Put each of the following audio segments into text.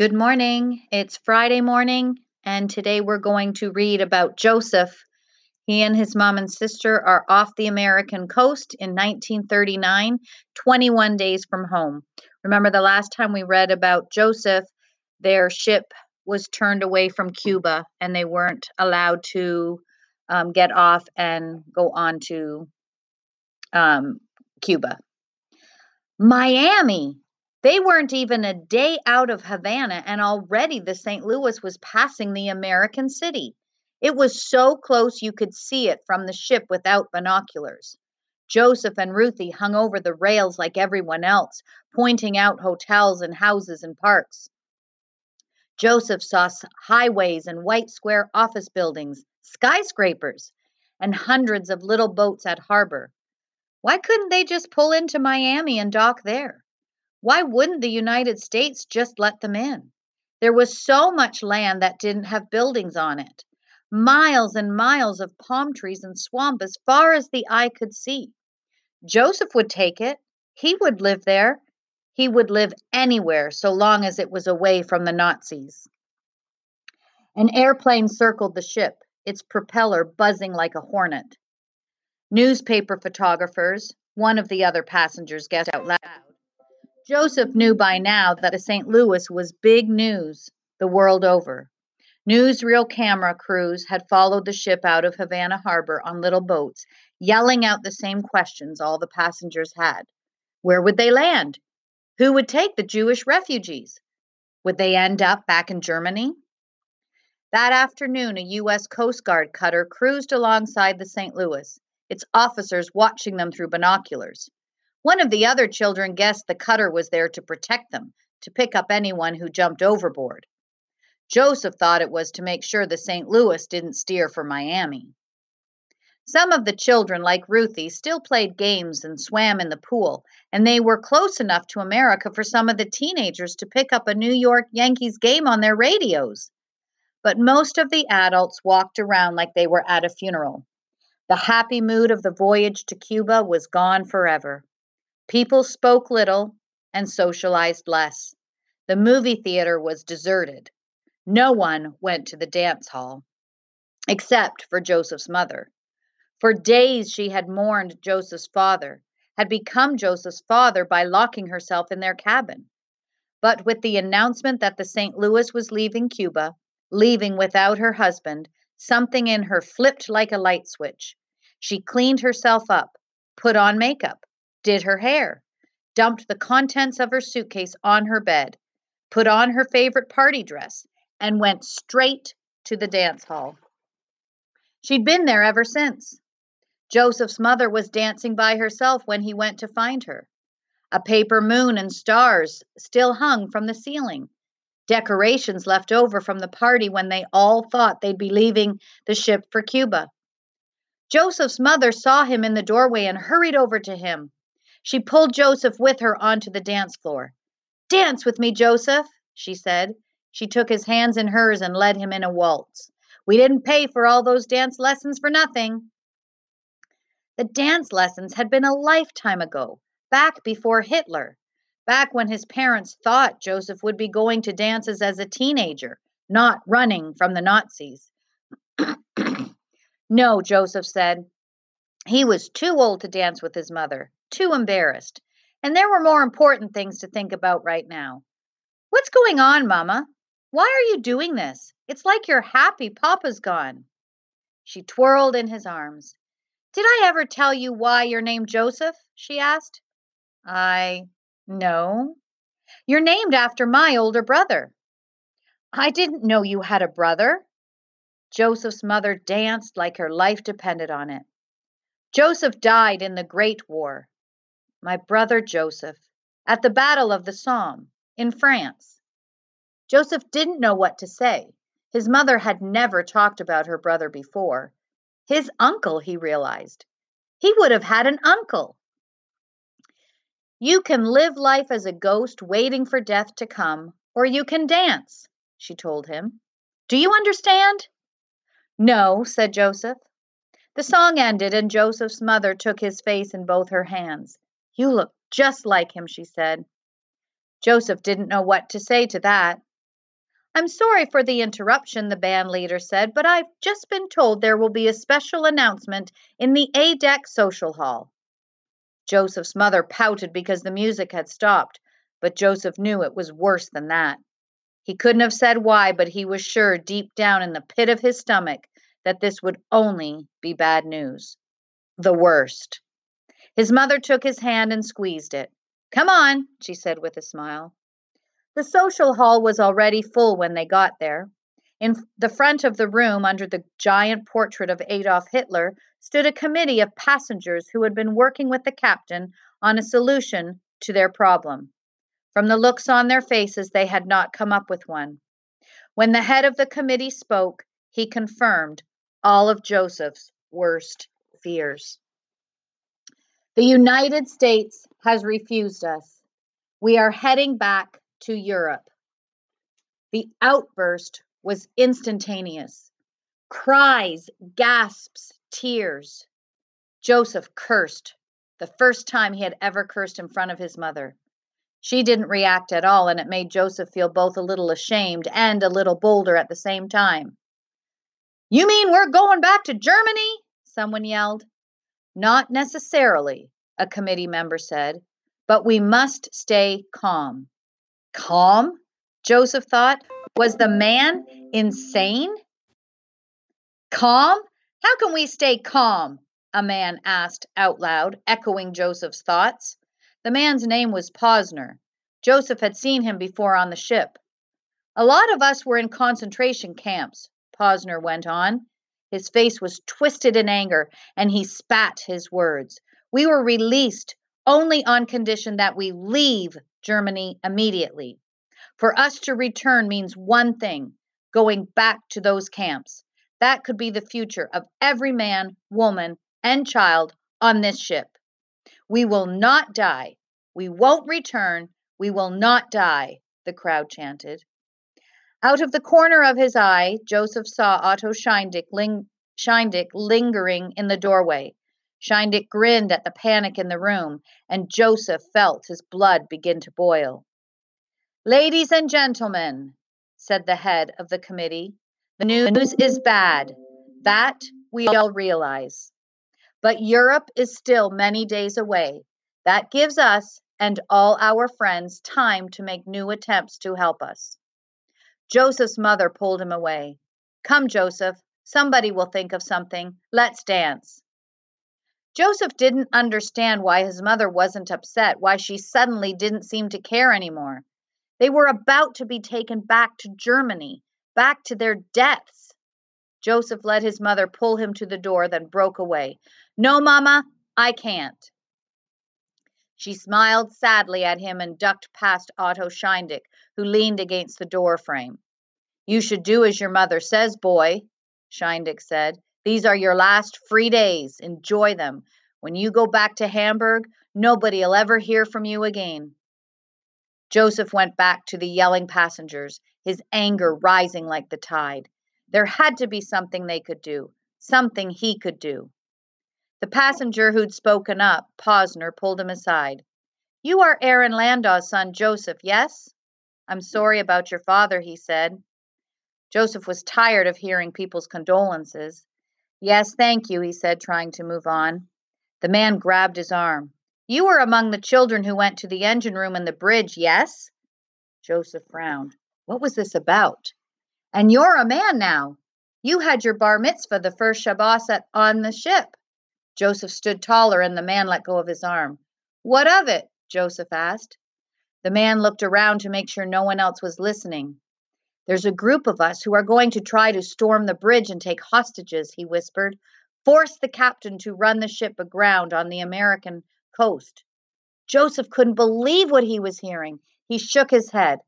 Good morning. It's Friday morning, and today we're going to read about Josef. He and his mom and sister are off the American coast in 1939, 21 days from home. Remember the last time we read about Josef, their ship was turned away from Cuba and they weren't allowed to um, get off and go on to um, Cuba. Miami, they weren't even a day out of Havana, and already the St. Louis was passing the American city. It was so close you could see it from the ship without binoculars. Josef and Ruthie hung over the rails like everyone else, pointing out hotels and houses and parks. Josef saw highways and white square office buildings, skyscrapers, and hundreds of little boats at harbor. Why couldn't they just pull into Miami and dock there? Why wouldn't the United States just let them in? There was so much land that didn't have buildings on it, miles and miles of palm trees and swamp as far as the eye could see. Josef would take it. He would live there. He would live anywhere so long as it was away from the Nazis. An airplane circled the ship, its propeller buzzing like a hornet. Newspaper photographers, one of the other passengers guessed out loud, Josef knew by now that the St. Louis was big news the world over. Newsreel camera crews had followed the ship out of Havana Harbor on little boats, yelling out the same questions all the passengers had. Where would they land? Who would take the Jewish refugees? Would they end up back in Germany? That afternoon, a U.S. Coast Guard cutter cruised alongside the St. Louis, its officers watching them through binoculars. One of the other children guessed the cutter was there to protect them, to pick up anyone who jumped overboard. Josef thought it was to make sure the St. Louis didn't steer for Miami. Some of the children, like Ruthie, still played games and swam in the pool, and they were close enough to America for some of the teenagers to pick up a New York Yankees game on their radios. But most of the adults walked around like they were at a funeral. The happy mood of the voyage to Cuba was gone forever. People spoke little and socialized less. The movie theater was deserted. No one went to the dance hall, except for Josef's mother. For days she had mourned Josef's father, had become Josef's father by locking herself in their cabin. But with the announcement that the St. Louis was leaving Cuba, leaving without her husband, something in her flipped like a light switch. She cleaned herself up, put on makeup, did her hair, dumped the contents of her suitcase on her bed, put on her favorite party dress, and went straight to the dance hall. She'd been there ever since. Josef's mother was dancing by herself when he went to find her. A paper moon and stars still hung from the ceiling. Decorations left over from the party when they all thought they'd be leaving the ship for Cuba. Josef's mother saw him in the doorway and hurried over to him. She pulled Josef with her onto the dance floor. Dance with me, Josef, she said. She took his hands in hers and led him in a waltz. We didn't pay for all those dance lessons for nothing. The dance lessons had been a lifetime ago, back before Hitler, back when his parents thought Josef would be going to dances as a teenager, not running from the Nazis. no, Josef said. He was too old to dance with his mother too embarrassed. And there were more important things to think about right now. What's going on, Mama? Why are you doing this? It's like you're happy Papa's gone. She twirled in his arms. Did I ever tell you why you're named Josef? she asked. I. No. You're named after my older brother. I didn't know you had a brother. Josef's mother danced like her life depended on it. Josef died in the Great War my brother Josef, at the Battle of the Somme in France. Josef didn't know what to say. His mother had never talked about her brother before. His uncle, he realized. He would have had an uncle. You can live life as a ghost waiting for death to come, or you can dance, she told him. Do you understand? No, said Josef. The song ended, and Josef's mother took his face in both her hands. You look just like him, she said. Josef didn't know what to say to that. I'm sorry for the interruption, the band leader said, but I've just been told there will be a special announcement in the A deck social hall. Josef's mother pouted because the music had stopped, but Josef knew it was worse than that. He couldn't have said why, but he was sure deep down in the pit of his stomach that this would only be bad news. The worst. His mother took his hand and squeezed it. Come on, she said with a smile. The social hall was already full when they got there. In the front of the room, under the giant portrait of Adolf Hitler, stood a committee of passengers who had been working with the captain on a solution to their problem. From the looks on their faces, they had not come up with one. When the head of the committee spoke, he confirmed all of Josef's worst fears. The United States has refused us. We are heading back to Europe. The outburst was instantaneous. Cries, gasps, tears. Josef cursed, the first time he had ever cursed in front of his mother. She didn't react at all, and it made Josef feel both a little ashamed and a little bolder at the same time. You mean we're going back to Germany? Someone yelled. Not necessarily, a committee member said, but we must stay calm. Calm? Josef thought. Was the man insane? Calm? How can we stay calm? A man asked out loud, echoing Josef's thoughts. The man's name was Posner. Josef had seen him before on the ship. A lot of us were in concentration camps, Posner went on. His face was twisted in anger, and he spat his words. We were released only on condition that we leave Germany immediately. For us to return means one thing going back to those camps. That could be the future of every man, woman, and child on this ship. We will not die. We won't return. We will not die, the crowd chanted. Out of the corner of his eye, Josef saw Otto Schiendick, ling- Schiendick lingering in the doorway. Schiendick grinned at the panic in the room, and Josef felt his blood begin to boil. Ladies and gentlemen, said the head of the committee, the news is bad. That we all realize. But Europe is still many days away. That gives us and all our friends time to make new attempts to help us. Josef's mother pulled him away. Come, Josef, somebody will think of something. Let's dance. Josef didn't understand why his mother wasn't upset, why she suddenly didn't seem to care anymore. They were about to be taken back to Germany, back to their deaths. Josef let his mother pull him to the door, then broke away. No, Mama, I can't. She smiled sadly at him and ducked past Otto Schiendick, who leaned against the door frame. You should do as your mother says, boy, Schiendick said. These are your last free days. Enjoy them. When you go back to Hamburg, nobody'll ever hear from you again. Josef went back to the yelling passengers, his anger rising like the tide. There had to be something they could do, something he could do. The passenger who'd spoken up, Posner, pulled him aside. You are Aaron Landau's son, Josef, yes? I'm sorry about your father, he said. Josef was tired of hearing people's condolences. Yes, thank you, he said, trying to move on. The man grabbed his arm. You were among the children who went to the engine room and the bridge, yes? Josef frowned. What was this about? And you're a man now. You had your bar mitzvah the first Shabbos at, on the ship. Josef stood taller and the man let go of his arm. What of it? Josef asked. The man looked around to make sure no one else was listening. There's a group of us who are going to try to storm the bridge and take hostages, he whispered. Force the captain to run the ship aground on the American coast. Josef couldn't believe what he was hearing. He shook his head.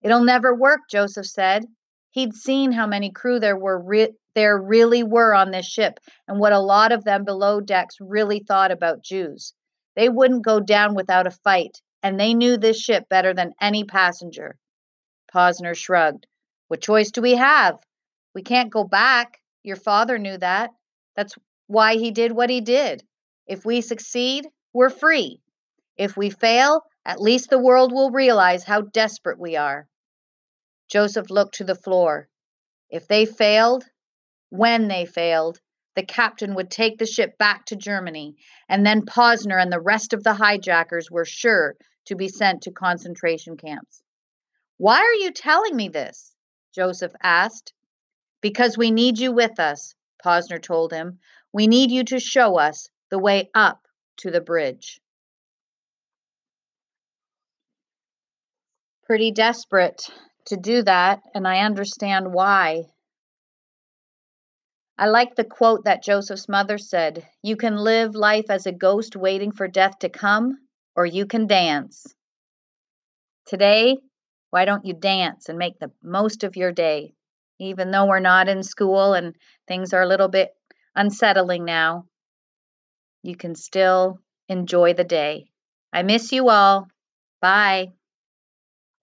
It'll never work, Josef said. He'd seen how many crew there were re- there really were on this ship and what a lot of them below decks really thought about Jews. They wouldn't go down without a fight, and they knew this ship better than any passenger. Posner shrugged. What choice do we have? We can't go back. Your father knew that. That's why he did what he did. If we succeed, we're free. If we fail, at least the world will realize how desperate we are. Josef looked to the floor. If they failed, when they failed, the captain would take the ship back to Germany, and then Posner and the rest of the hijackers were sure to be sent to concentration camps. Why are you telling me this? Josef asked. Because we need you with us, Posner told him. We need you to show us the way up to the bridge. Pretty desperate to do that, and I understand why. I like the quote that Josef's mother said You can live life as a ghost waiting for death to come, or you can dance. Today, why don't you dance and make the most of your day? Even though we're not in school and things are a little bit unsettling now, you can still enjoy the day. I miss you all. Bye.